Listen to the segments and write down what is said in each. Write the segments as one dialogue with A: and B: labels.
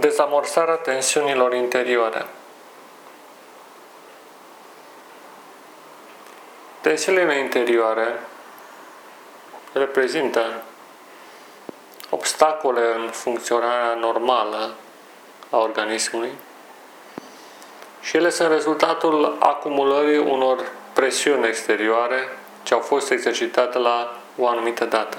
A: Dezamorsarea tensiunilor interioare. Tensiunile interioare reprezintă obstacole în funcționarea normală a organismului și ele sunt rezultatul acumulării unor presiuni exterioare ce au fost exercitate la o anumită dată.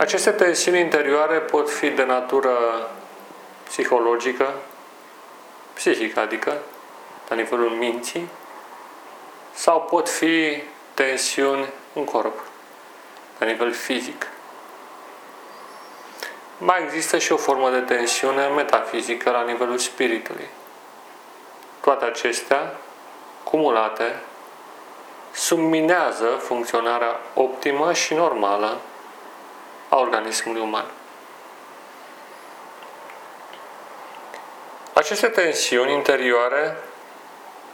A: Aceste tensiuni interioare pot fi de natură psihologică, psihică, adică la nivelul minții, sau pot fi tensiuni în corp, la nivel fizic. Mai există și o formă de tensiune metafizică la nivelul spiritului. Toate acestea, cumulate, subminează funcționarea optimă și normală a organismului uman. Aceste tensiuni interioare,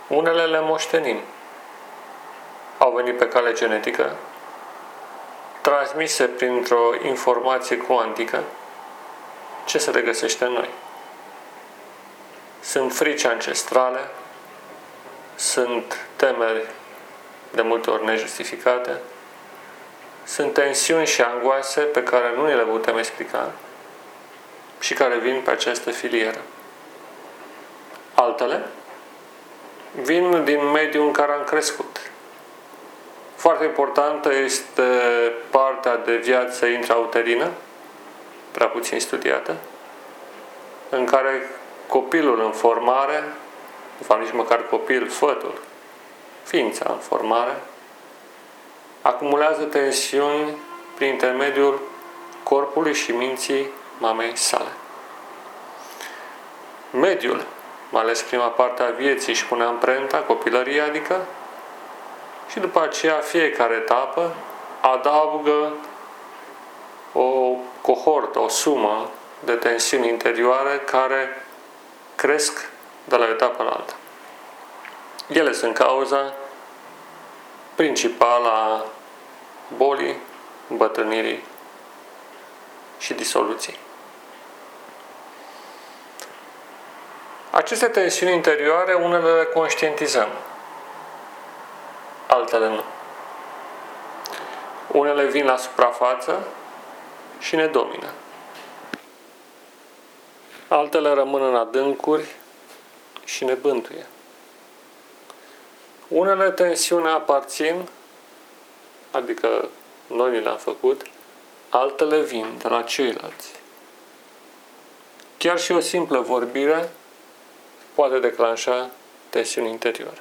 A: unele le moștenim. Au venit pe cale genetică, transmise printr-o informație cuantică, ce se regăsește în noi. Sunt frici ancestrale, sunt temeri de multe ori nejustificate, sunt tensiuni și angoase pe care nu ne le putem explica și care vin pe această filieră. Altele vin din mediul în care am crescut. Foarte importantă este partea de viață intrauterină, prea puțin studiată, în care copilul în formare, de fapt nici măcar copil, fătul, ființa în formare, acumulează tensiuni prin intermediul corpului și minții mamei sale. Mediul, mai ales prima parte a vieții, își pune amprenta, copilăria, adică, și după aceea fiecare etapă adaugă o cohortă, o sumă de tensiuni interioare care cresc de la o etapă la alta. Ele sunt cauza principală a bolii, îmbătrânirii și disoluției. Aceste tensiuni interioare, unele le conștientizăm, altele nu. Unele vin la suprafață și ne domină. Altele rămân în adâncuri și ne bântuie. Unele tensiuni aparțin adică noi ni le-am făcut, altele vin de la ceilalți. Chiar și o simplă vorbire poate declanșa tensiuni interioare.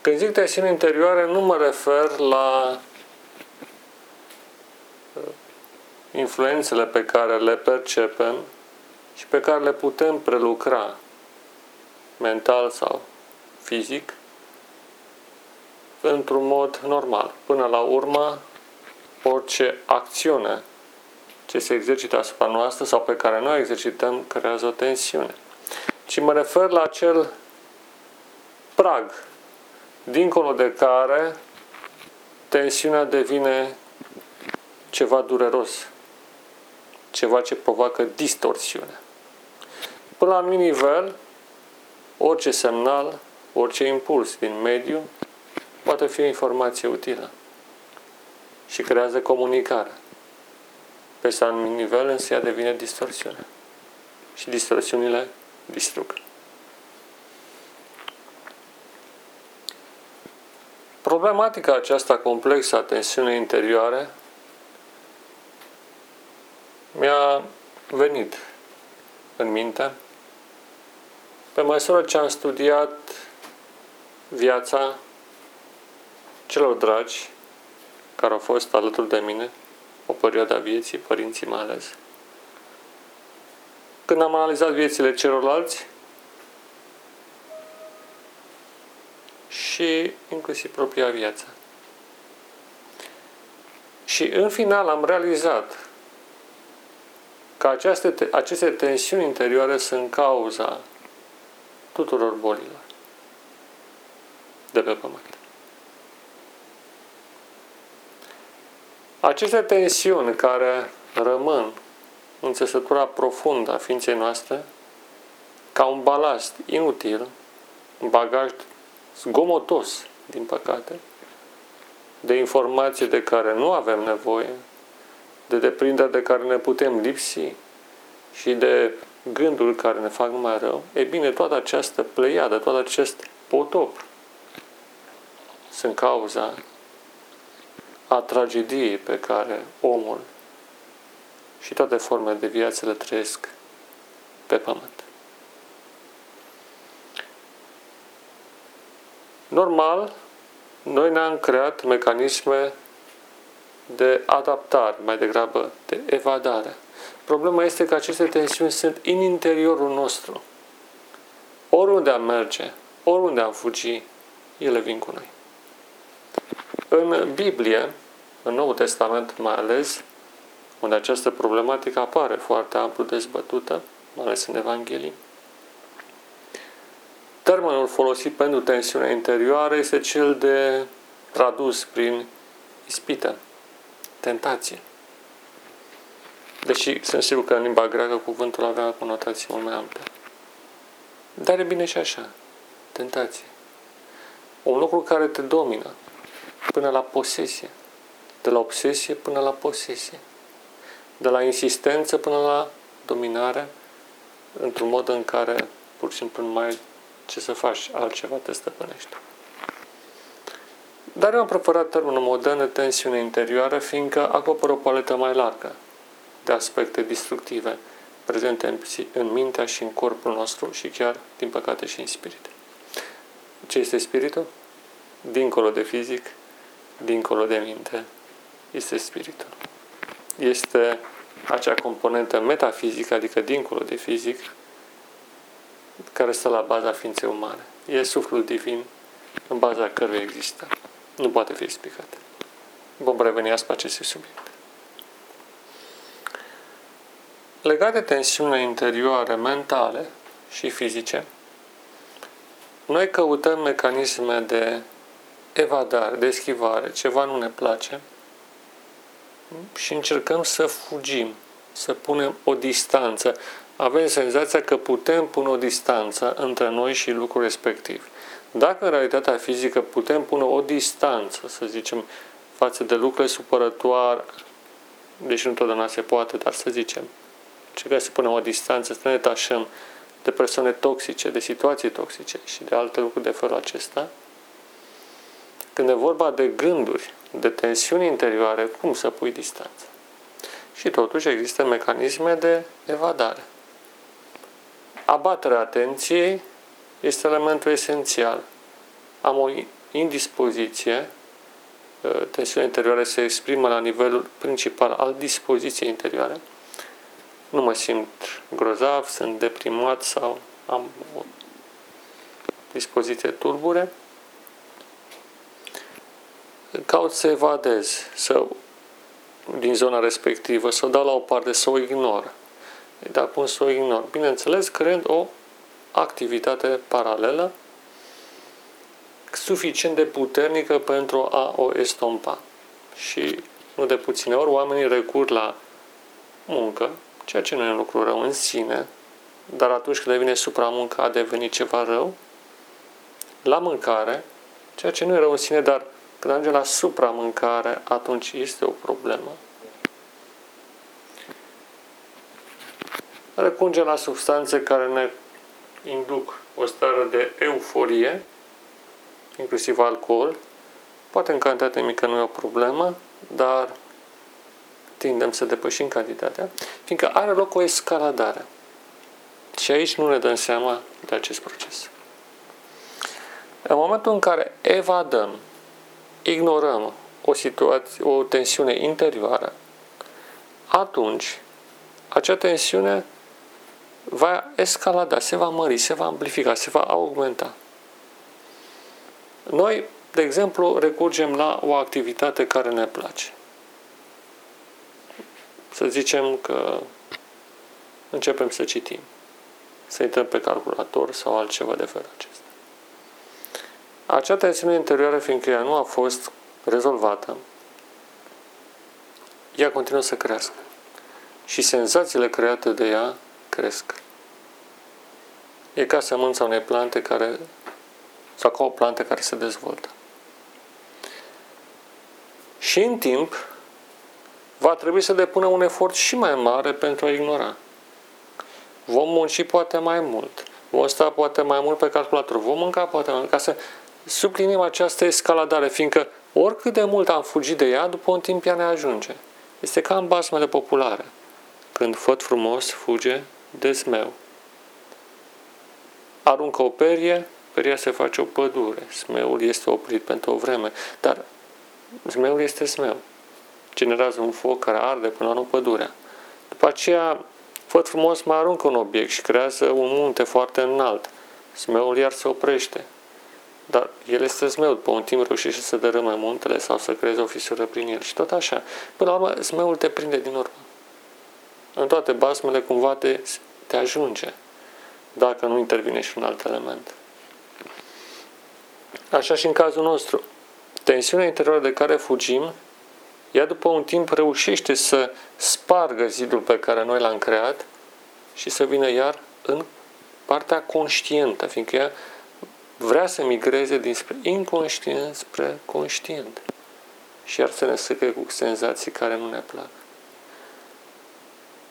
A: Când zic tensiuni interioare, nu mă refer la uh, influențele pe care le percepem și pe care le putem prelucra mental sau fizic într-un mod normal. Până la urmă, orice acțiune ce se exercită asupra noastră sau pe care noi o exercităm creează o tensiune. Ci mă refer la acel prag dincolo de care tensiunea devine ceva dureros, ceva ce provoacă distorsiune. Până la un nivel, orice semnal, orice impuls din mediu poate fi o informație utilă și creează comunicare. Pe un anumit nivel însă ea devine distorsiune. Și distorsiunile distrug. Problematica aceasta complexă a tensiunii interioare mi-a venit în minte pe măsură ce am studiat viața celor dragi care au fost alături de mine o perioadă a vieții, părinții mai ales. Când am analizat viețile celorlalți și inclusiv propria viață. Și în final am realizat că aceste, aceste tensiuni interioare sunt cauza tuturor bolilor de pe pământ. Aceste tensiuni care rămân în țesătura profundă a ființei noastre, ca un balast inutil, un bagaj zgomotos, din păcate, de informații de care nu avem nevoie, de deprinderi de care ne putem lipsi și de gânduri care ne fac mai rău, e bine, toată această pleiadă, tot acest potop sunt cauza a tragediei pe care omul și toate formele de viață le trăiesc pe pământ. Normal, noi ne-am creat mecanisme de adaptare, mai degrabă de evadare. Problema este că aceste tensiuni sunt în interiorul nostru. Oriunde am merge, oriunde am fugi, ele vin cu noi. În Biblie, în Noul Testament mai ales, unde această problematică apare foarte amplu dezbătută, mai ales în Evanghelie, termenul folosit pentru tensiunea interioară este cel de tradus prin ispită, tentație. Deși sunt sigur că în limba greacă cuvântul avea conotații mult mai ample. Dar e bine și așa. Tentație. Un lucru care te domină până la posesie. De la obsesie până la posesie. De la insistență până la dominare într-un mod în care pur și simplu nu mai ce să faci altceva te stăpânește. Dar eu am preferat termenul modern de tensiune interioară, fiindcă acoperă o paletă mai largă de aspecte destructive prezente în, în mintea și în corpul nostru și chiar, din păcate, și în spirit. Ce este spiritul? Dincolo de fizic, dincolo de minte, este spiritul. Este acea componentă metafizică, adică dincolo de fizic, care stă la baza ființei umane. E suflul divin în baza căruia există. Nu poate fi explicat. Vom reveni asupra acestui subiect. Legat de tensiunile interioare, mentale și fizice, noi căutăm mecanisme de evadare, de eschivare, ceva nu ne place și încercăm să fugim, să punem o distanță. Avem senzația că putem pune o distanță între noi și lucrul respectiv. Dacă în realitatea fizică putem pune o distanță, să zicem, față de lucrurile supărătoare, deși nu totdeauna se poate, dar să zicem, încercăm să punem o distanță, să ne detașăm de persoane toxice, de situații toxice și de alte lucruri de felul acesta, când e vorba de gânduri, de tensiuni interioare, cum să pui distanță? Și totuși există mecanisme de evadare. Abaterea atenției este elementul esențial. Am o indispoziție, ă, tensiunea interioară se exprimă la nivelul principal al dispoziției interioare. Nu mă simt grozav, sunt deprimat sau am o dispoziție turbure. Caut să evadez, să, din zona respectivă, să o dau la o parte, să o ignor. Dar cum să o ignor? Bineînțeles, creând o activitate paralelă suficient de puternică pentru a o estompa. Și nu de puține ori oamenii recur la muncă, ceea ce nu e un lucru rău în sine, dar atunci când devine supramuncă a devenit ceva rău, la mâncare, ceea ce nu e rău în sine, dar când ajunge la supramâncare, atunci este o problemă. Recurge la substanțe care ne induc o stare de euforie, inclusiv alcool. Poate în cantitate mică nu e o problemă, dar tindem să depășim cantitatea, fiindcă are loc o escaladare. Și aici nu ne dăm seama de acest proces. În momentul în care evadăm, ignorăm o situație, o tensiune interioară, atunci acea tensiune va escalada, se va mări, se va amplifica, se va augmenta. Noi, de exemplu, recurgem la o activitate care ne place. Să zicem că începem să citim, să intrăm pe calculator sau altceva de felul acesta. Acea tensiune interioară, fiindcă ea nu a fost rezolvată, ea continuă să crească. și senzațiile create de ea cresc. E ca sămânța unei plante care, sau ca o plantă care se dezvoltă. Și în timp, va trebui să depună un efort și mai mare pentru a ignora. Vom munci poate mai mult, vom sta poate mai mult pe calculator, vom mânca poate mai mult, ca să suplinim această escaladare, fiindcă oricât de mult am fugit de ea, după un timp ea ne ajunge. Este ca în basmele populare. Când făt frumos fuge de smeu. Aruncă o perie, peria se face o pădure. Smeul este oprit pentru o vreme, dar smeul este smeu. Generează un foc care arde până la o pădurea. După aceea, făt frumos mai aruncă un obiect și creează un munte foarte înalt. Smeul iar se oprește. Dar el este zmeu, după un timp reușește să dărâme muntele sau să creeze o fisură prin el. Și tot așa. Până la urmă, zmeul te prinde din urmă. În toate basmele cumva te, te ajunge, dacă nu intervine și un alt element. Așa și în cazul nostru. Tensiunea interioră de care fugim, ea după un timp reușește să spargă zidul pe care noi l-am creat și să vină iar în partea conștientă, fiindcă ea vrea să migreze dinspre inconștient spre conștient și iar să ne săcă cu senzații care nu ne plac.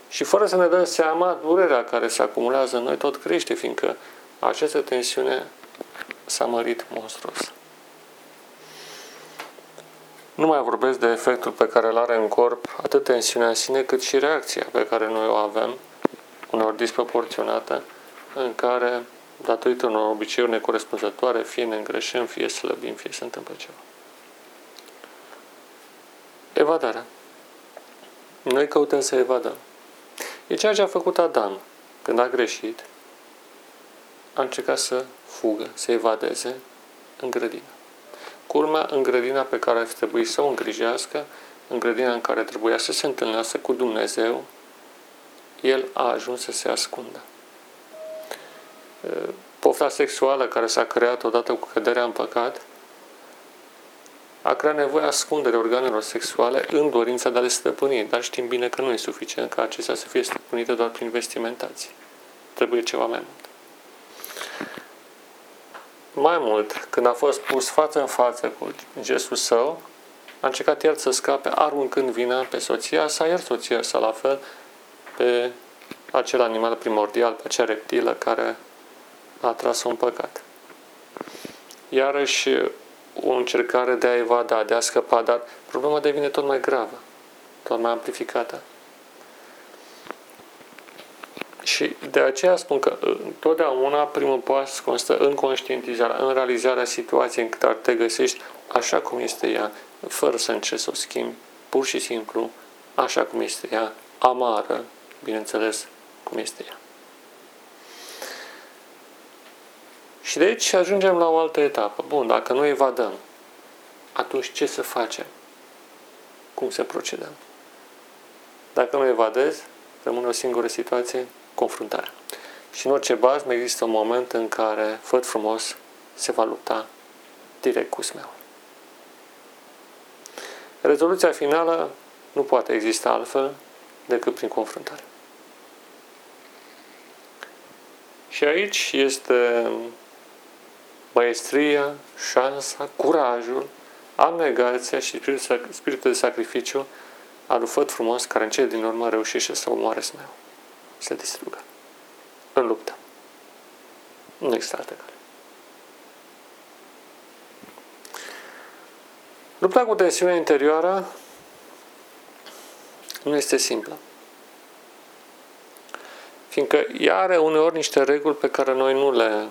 A: Și fără să ne dăm seama, durerea care se acumulează în noi tot crește, fiindcă această tensiune s-a mărit monstruos. Nu mai vorbesc de efectul pe care îl are în corp atât tensiunea în sine, cât și reacția pe care noi o avem, uneori disproporționată, în care datorită unor obiceiuri necorespunzătoare, fie ne îngreșăm, fie slăbim, fie se întâmplă ceva. Evadarea. Noi căutăm să evadăm. E ceea ce a făcut Adam când a greșit. A încercat să fugă, să evadeze în grădină. Culmea în grădina pe care ar trebui să o îngrijească, în grădina în care trebuia să se întâlnească cu Dumnezeu, el a ajuns să se ascundă pofta sexuală care s-a creat odată cu căderea în păcat, a creat nevoia ascunderea organelor sexuale în dorința de a le stăpâni, dar știm bine că nu e suficient ca acestea să fie stăpânite doar prin vestimentații. Trebuie ceva mai mult. Mai mult, când a fost pus față în față cu gestul său, a încercat el să scape aruncând vina pe soția sa, iar soția sa la fel pe acel animal primordial, pe acea reptilă care a tras un păcat. Iarăși o încercare de a evada, de a scăpa, dar problema devine tot mai gravă, tot mai amplificată. Și de aceea spun că întotdeauna primul pas constă în conștientizarea, în realizarea situației în care te găsești așa cum este ea, fără să încerci să o schimbi, pur și simplu așa cum este ea, amară, bineînțeles, cum este ea. Și de aici ajungem la o altă etapă. Bun, dacă nu evadăm, atunci ce să facem? Cum să procedăm? Dacă nu evadezi, rămâne o singură situație, confruntarea. Și în orice bază există un moment în care făt frumos se va lupta direct cu smeul. Rezoluția finală nu poate exista altfel decât prin confruntare. Și aici este maestria, șansa, curajul, abnegația și spiritul de sacrificiu al lui Făt frumos care în cele din urmă reușește să omoare smeu, să distrugă în luptă. Nu există altă cale. Lupta cu tensiunea interioară nu este simplă. Fiindcă ea are uneori niște reguli pe care noi nu le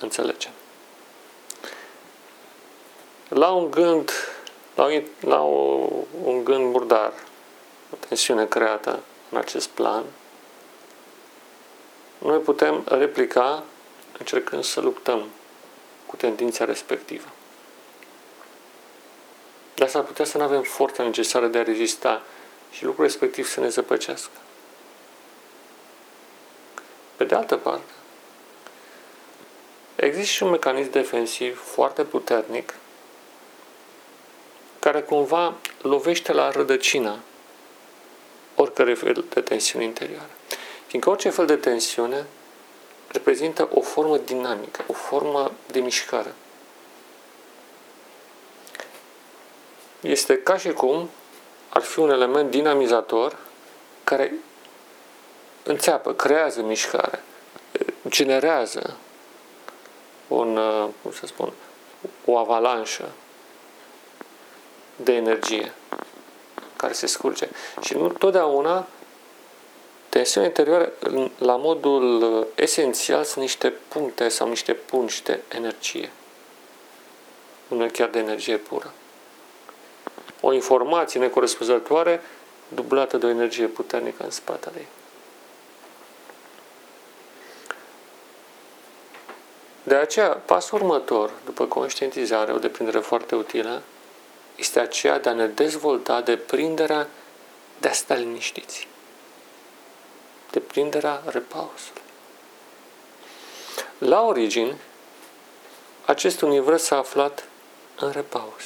A: înțelegem la un gând, la, un, la o, un gând murdar, o tensiune creată în acest plan, noi putem replica încercând să luptăm cu tendința respectivă. Dar s-ar putea să nu avem forța necesară de a rezista și lucrul respectiv să ne zăpăcească. Pe de altă parte, există și un mecanism defensiv foarte puternic care cumva lovește la rădăcină oricărui fel de tensiune interioară. Fiindcă orice fel de tensiune reprezintă o formă dinamică, o formă de mișcare. Este ca și cum ar fi un element dinamizator care înțeapă, creează mișcare, generează un, cum să spun, o avalanșă de energie care se scurge. Și nu totdeauna tensiunea interioară, la modul esențial, sunt niște puncte sau niște pungi de energie. Nu chiar de energie pură. O informație necorespunzătoare dublată de o energie puternică în spatele ei. De aceea, pasul următor, după conștientizare, o deprindere foarte utilă, este aceea de a ne dezvolta deprinderea de a sta liniștiți. Deprinderea repausului. La origine, acest univers s-a aflat în repaus.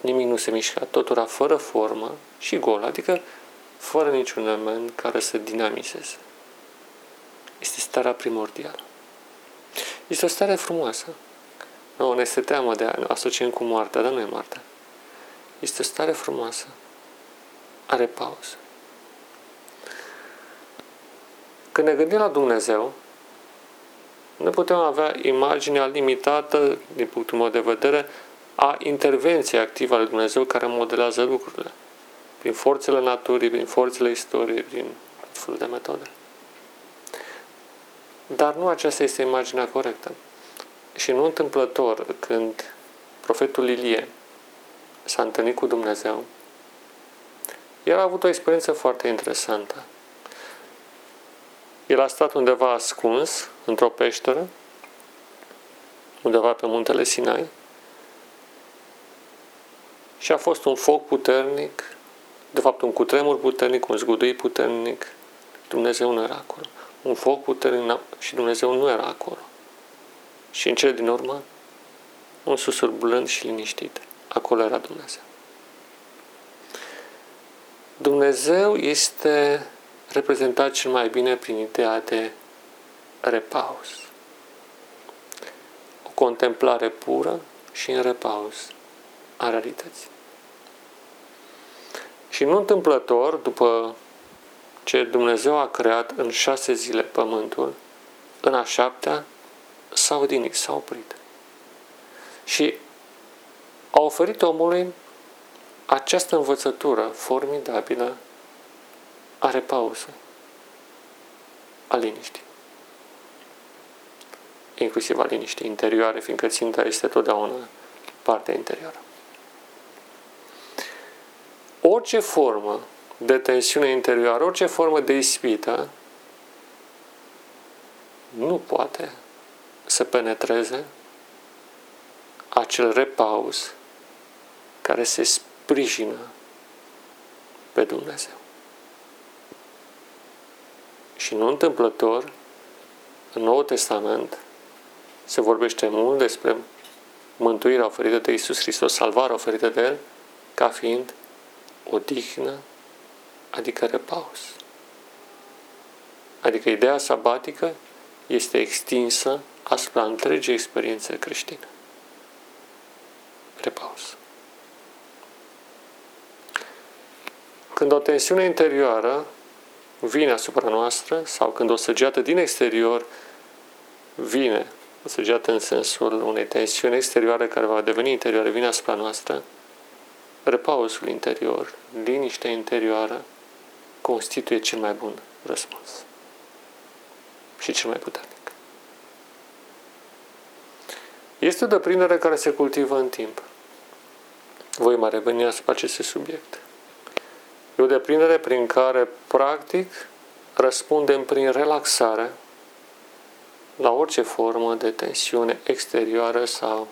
A: Nimic nu se mișca, totul era fără formă și gol, adică fără niciun element care să dinamiseze. Este starea primordială. Este o stare frumoasă. Nu, ne este teamă de a asociem cu moartea, dar nu e moartea. Este o stare frumoasă. Are pauză. Când ne gândim la Dumnezeu, nu putem avea imaginea limitată, din punctul meu de vedere, a intervenției active a lui Dumnezeu care modelează lucrurile. Prin forțele naturii, prin forțele istoriei, prin felul de metode. Dar nu aceasta este imaginea corectă. Și nu întâmplător, când profetul Ilie s-a întâlnit cu Dumnezeu, el a avut o experiență foarte interesantă. El a stat undeva ascuns, într-o peșteră, undeva pe muntele Sinai, și a fost un foc puternic, de fapt un cutremur puternic, un zgudui puternic. Dumnezeu nu era acolo. Un foc puternic și Dumnezeu nu era acolo. Și în cele din urmă, un susur blând și liniștit. Acolo era Dumnezeu. Dumnezeu este reprezentat cel mai bine prin ideea de repaus. O contemplare pură și în repaus a realității. Și nu întâmplător, după ce Dumnezeu a creat în șase zile pământul, în a șaptea s-a odinit, s-a oprit. Și a oferit omului această învățătură formidabilă a repausă, a liniștii. Inclusiv a liniștii interioare, fiindcă ținta este totdeauna partea interioară. Orice formă de tensiune interioară, orice formă de ispită, nu poate să penetreze acel repaus care se sprijină pe Dumnezeu. Și nu întâmplător, în Noul Testament se vorbește mult despre mântuirea oferită de Isus Hristos, salvarea oferită de El, ca fiind odihnă, adică repaus. Adică ideea sabatică este extinsă asupra întregii experiențe creștine. Repaus. Când o tensiune interioară vine asupra noastră sau când o săgeată din exterior vine, o săgeată în sensul unei tensiuni exterioare care va deveni interioară, vine asupra noastră, repausul interior, liniștea interioară, constituie cel mai bun răspuns și cel mai puternic. Este o deprindere care se cultivă în timp. Voi mai reveni asupra acestui subiect. E o deprindere prin care, practic, răspundem prin relaxare la orice formă de tensiune exterioară sau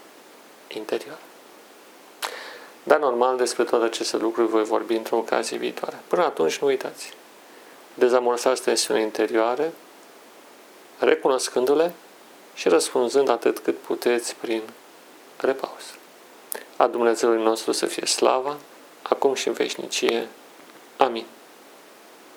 A: interioară. Dar normal despre toate aceste lucruri voi vorbi într-o ocazie viitoare. Până atunci nu uitați. Dezamorsați tensiunea interioare, recunoscându-le și răspunzând atât cât puteți prin repaus. A Dumnezeului nostru să fie slava, acum și în veșnicie. Amin.